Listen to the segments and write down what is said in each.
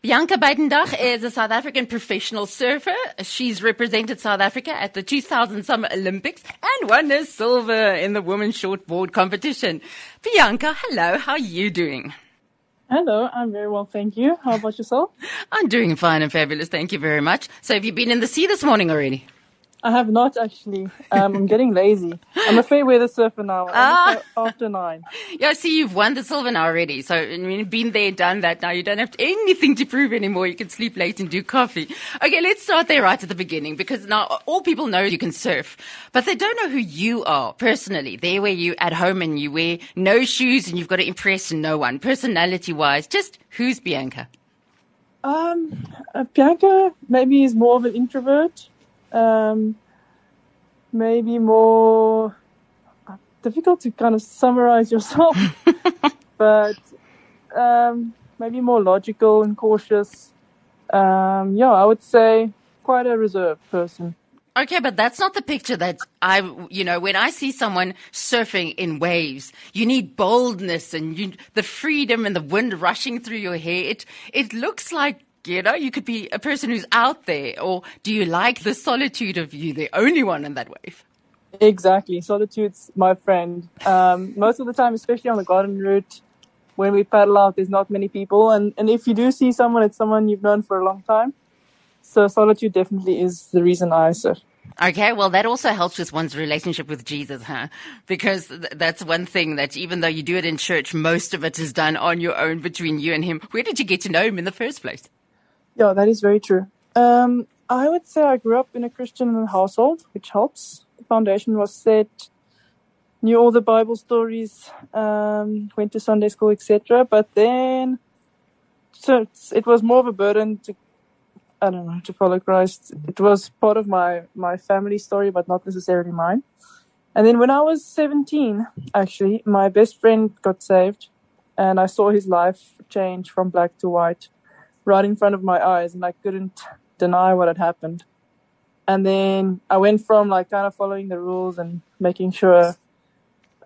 Bianca Buitendag is a South African professional surfer. She's represented South Africa at the 2000 Summer Olympics and won a silver in the women's shortboard competition. Bianca, hello. How are you doing? Hello, I'm very well, thank you. How about yourself? I'm doing fine and fabulous. Thank you very much. So have you been in the sea this morning already? I have not actually. Um, I'm getting lazy. I'm a fair weather surfer now. Ah. After nine. Yeah, see, you've won the silver now already. So, I mean, been there, done that. Now you don't have anything to prove anymore. You can sleep late and do coffee. Okay, let's start there right at the beginning because now all people know you can surf, but they don't know who you are personally. There where you at home and you wear no shoes and you've got to impress no one. Personality wise, just who's Bianca? Um, uh, Bianca maybe is more of an introvert um, maybe more difficult to kind of summarize yourself, but um, maybe more logical and cautious. Um, yeah, I would say quite a reserved person. Okay, but that's not the picture that I, you know, when I see someone surfing in waves, you need boldness and you, the freedom and the wind rushing through your hair. It, it looks like you know, you could be a person who's out there, or do you like the solitude of you, the only one in that wave? Exactly. Solitude's my friend. Um, most of the time, especially on the garden route, when we paddle out, there's not many people. And, and if you do see someone, it's someone you've known for a long time. So solitude definitely is the reason I surf. Okay, well, that also helps with one's relationship with Jesus, huh? Because th- that's one thing that even though you do it in church, most of it is done on your own between you and him. Where did you get to know him in the first place? Yeah, that is very true. Um, I would say I grew up in a Christian household, which helps. The foundation was set, knew all the Bible stories, um, went to Sunday school, etc. But then, so it was more of a burden to, I don't know, to follow Christ. It was part of my my family story, but not necessarily mine. And then when I was 17, actually, my best friend got saved, and I saw his life change from black to white right in front of my eyes and I couldn't deny what had happened. And then I went from like kind of following the rules and making sure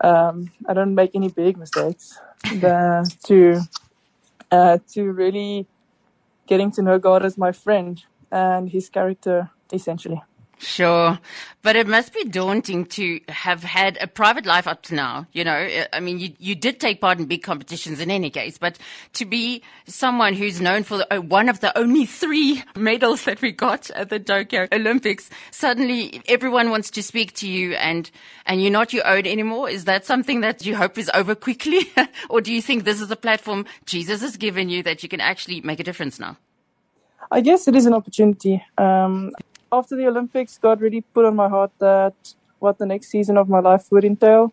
um, I don't make any big mistakes the, to uh, to really getting to know God as my friend and His character essentially. Sure. But it must be daunting to have had a private life up to now. You know, I mean, you, you did take part in big competitions in any case, but to be someone who's known for the, uh, one of the only three medals that we got at the Tokyo Olympics, suddenly everyone wants to speak to you and, and you're not your own anymore. Is that something that you hope is over quickly? or do you think this is a platform Jesus has given you that you can actually make a difference now? I guess it is an opportunity. Um, after the Olympics, God really put on my heart that what the next season of my life would entail.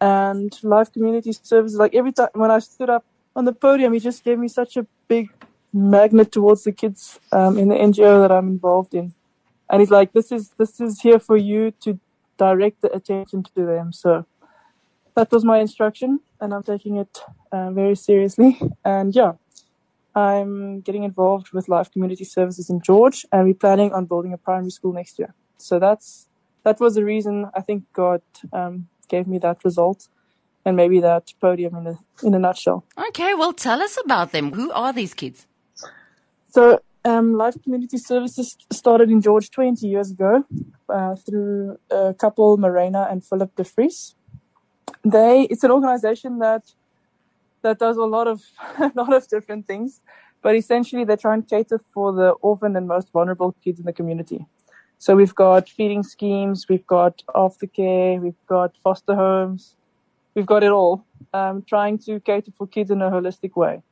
And life community services, like every time when I stood up on the podium, he just gave me such a big magnet towards the kids um, in the NGO that I'm involved in. And he's like, this is, this is here for you to direct the attention to them. So that was my instruction and I'm taking it uh, very seriously. And yeah, I'm getting involved with Life Community Services in George, and we're planning on building a primary school next year. So that's that was the reason I think God um, gave me that result, and maybe that podium in a in a nutshell. Okay, well, tell us about them. Who are these kids? So, um, Life Community Services started in George 20 years ago uh, through a couple, Morena and Philip de Vries. They it's an organization that that does a lot of a lot of different things. But essentially, they try and cater for the orphan and most vulnerable kids in the community. So we've got feeding schemes, we've got aftercare, we've got foster homes, we've got it all. Um, trying to cater for kids in a holistic way.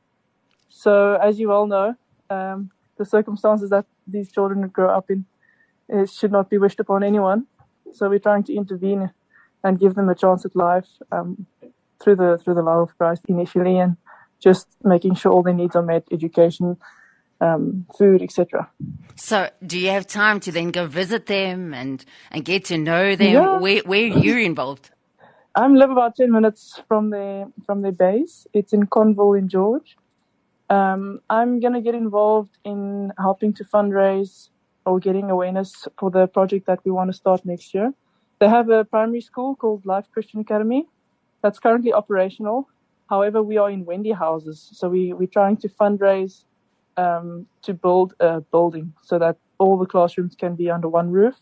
So as you all know, um, the circumstances that these children grow up in should not be wished upon anyone. So we're trying to intervene and give them a chance at life. Um, through the through the love of Christ initially, and just making sure all their needs are met, education, um, food, etc. So, do you have time to then go visit them and and get to know them? Yeah. Where where are you involved? I live about ten minutes from the from the base. It's in Conville in George. Um, I'm gonna get involved in helping to fundraise or getting awareness for the project that we want to start next year. They have a primary school called Life Christian Academy, that's currently operational. However, we are in Wendy houses, so we, we're trying to fundraise um, to build a building so that all the classrooms can be under one roof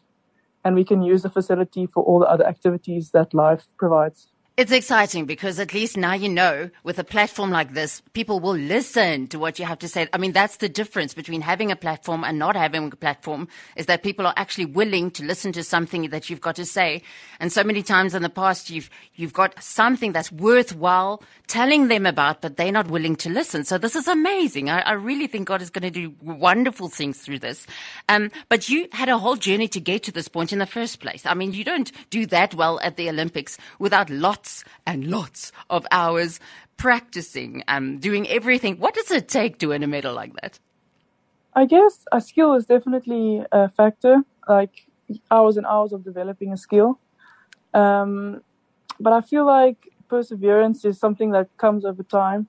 and we can use the facility for all the other activities that life provides. It's exciting because at least now you know with a platform like this, people will listen to what you have to say. I mean, that's the difference between having a platform and not having a platform is that people are actually willing to listen to something that you've got to say. And so many times in the past, you've, you've got something that's worthwhile telling them about, but they're not willing to listen. So this is amazing. I, I really think God is going to do wonderful things through this. Um, but you had a whole journey to get to this point in the first place. I mean, you don't do that well at the Olympics without lots lots and lots of hours practicing, and doing everything. What does it take to win a medal like that? I guess a skill is definitely a factor, like hours and hours of developing a skill. Um, but I feel like perseverance is something that comes over time.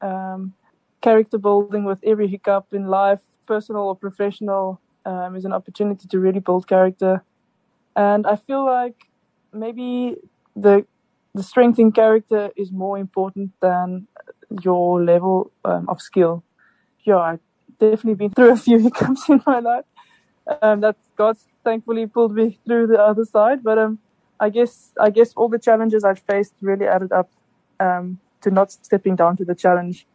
Um, character building with every hiccup in life, personal or professional, um, is an opportunity to really build character. And I feel like maybe the the strength in character is more important than your level um, of skill. Yeah, I've definitely been through a few hiccups in my life. Um, that God's thankfully pulled me through the other side. But um, I guess I guess all the challenges I've faced really added up um, to not stepping down to the challenge.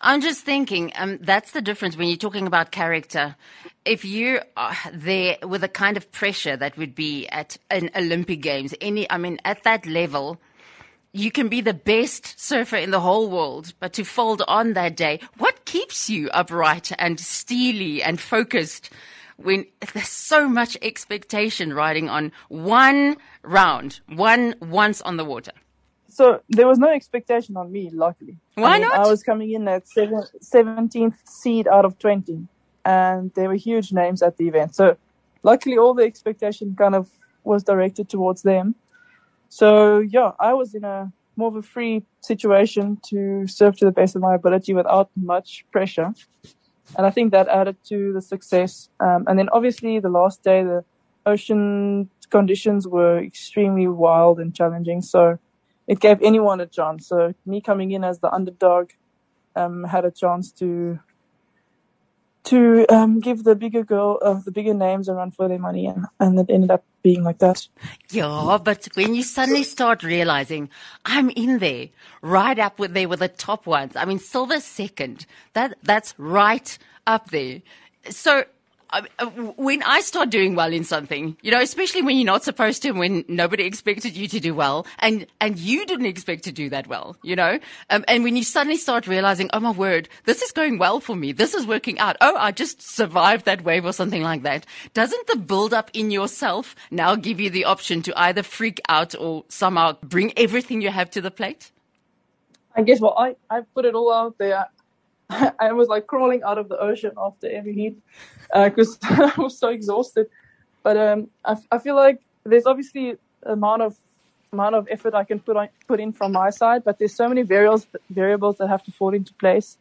I'm just thinking, um, that's the difference when you're talking about character. If you are there with the kind of pressure that would be at an Olympic Games, any, I mean, at that level, you can be the best surfer in the whole world, but to fold on that day, what keeps you upright and steely and focused when there's so much expectation riding on one round, one once on the water? So there was no expectation on me, luckily. Why I mean, not? I was coming in at seven, 17th seed out of 20, and there were huge names at the event. So luckily, all the expectation kind of was directed towards them. So yeah, I was in a more of a free situation to surf to the best of my ability without much pressure. And I think that added to the success. Um, and then obviously the last day, the ocean conditions were extremely wild and challenging. So it gave anyone a chance. So me coming in as the underdog, um, had a chance to to um, give the bigger girl, uh, the bigger names a run for their money, and, and it ended up being like that. Yeah, but when you suddenly start realizing I'm in there, right up with there with the top ones. I mean, silver second. That that's right up there. So when I start doing well in something, you know, especially when you're not supposed to, when nobody expected you to do well, and and you didn't expect to do that well, you know, um, and when you suddenly start realizing, oh my word, this is going well for me, this is working out. Oh, I just survived that wave or something like that. Doesn't the build up in yourself now give you the option to either freak out or somehow bring everything you have to the plate? I guess well, I I put it all out there. I was like crawling out of the ocean after every heat because uh, I was so exhausted. But um, I, I feel like there's obviously amount of amount of effort I can put on, put in from my side, but there's so many variables variables that have to fall into place,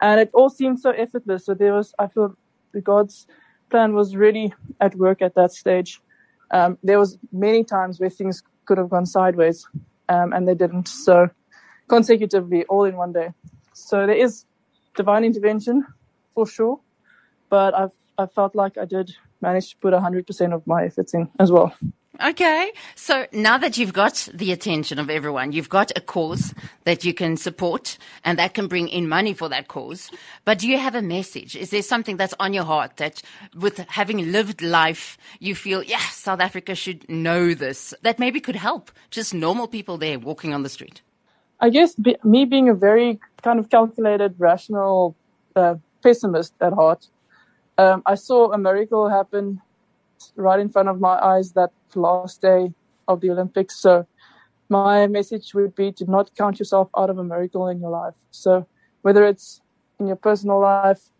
and it all seemed so effortless. So there was I feel the God's plan was really at work at that stage. Um, there was many times where things could have gone sideways, um, and they didn't. So consecutively, all in one day. So there is divine intervention for sure, but I've I felt like I did manage to put 100% of my efforts in as well. Okay. So now that you've got the attention of everyone, you've got a cause that you can support and that can bring in money for that cause. But do you have a message? Is there something that's on your heart that with having lived life, you feel, yeah, South Africa should know this, that maybe could help just normal people there walking on the street? I guess be, me being a very kind of calculated, rational uh, pessimist at heart, um, I saw a miracle happen right in front of my eyes that last day of the Olympics. So my message would be to not count yourself out of a miracle in your life. So whether it's in your personal life,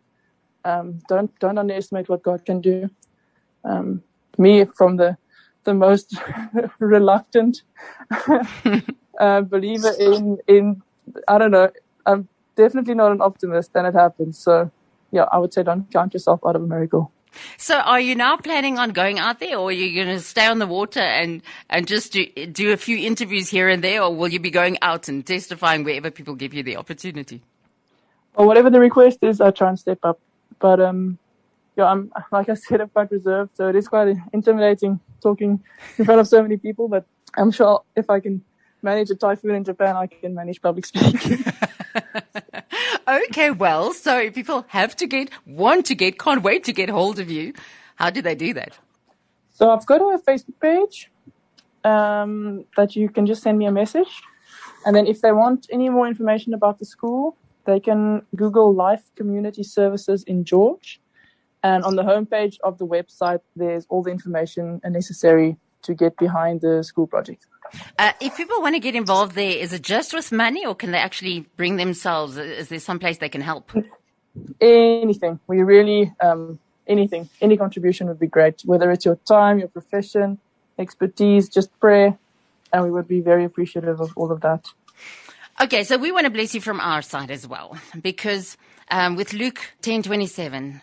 um, don't don't underestimate what God can do. Um, me, from the the most reluctant uh, believer in in I don't know. I'm definitely not an optimist, and it happens. So yeah, I would say don't count yourself out of a miracle. So are you now planning on going out there or are you going to stay on the water and, and just do, do a few interviews here and there or will you be going out and testifying wherever people give you the opportunity? Or whatever the request is, I try and step up. But um, yeah, I'm like I said, I'm quite reserved, so it is quite intimidating talking in front of so many people. But I'm sure if I can manage a typhoon in Japan, I can manage public speaking. okay, well, so if people have to get, want to get, can't wait to get hold of you. How do they do that? So I've got a Facebook page um, that you can just send me a message. And then if they want any more information about the school, they can Google Life Community Services in George. And on the homepage of the website, there's all the information necessary to get behind the school project. Uh, if people want to get involved there, is it just with money or can they actually bring themselves? Is there some place they can help? Anything. We really, um, anything, any contribution would be great, whether it's your time, your profession, expertise, just prayer. And we would be very appreciative of all of that. Okay, so we want to bless you from our side as well, because um, with Luke ten twenty seven,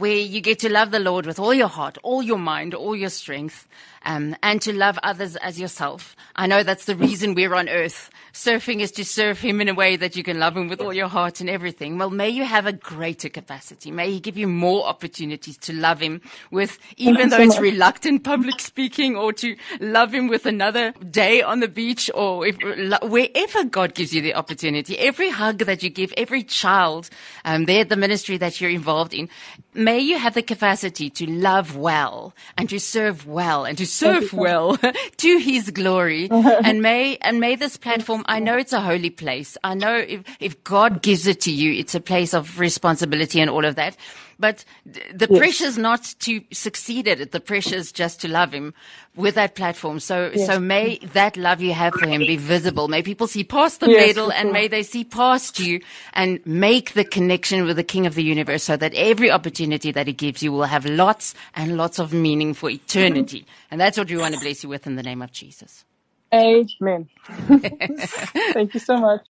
where you get to love the Lord with all your heart, all your mind, all your strength, um, and to love others as yourself. I know that's the reason we're on earth. Surfing is to serve Him in a way that you can love Him with all your heart and everything. Well, may you have a greater capacity. May He give you more opportunities to love Him with, even though it's reluctant public speaking, or to love Him with another day on the beach, or if, wherever God gives you the opportunity. Every hug that you give, every child um, there at the ministry that you're involved in, may you have the capacity to love well and to serve well and to serve well to his glory. and may, and may this platform, I know it's a holy place. I know if, if God gives it to you, it's a place of responsibility and all of that. But the yes. pressure is not to succeed at it. The pressure is just to love him with that platform. So, yes. so may that love you have for him be visible. May people see past the yes, medal and may they see past you and make the connection with the King of the universe so that every opportunity that he gives you will have lots and lots of meaning for eternity. And that's what we want to bless you with in the name of Jesus. Amen. Thank you so much.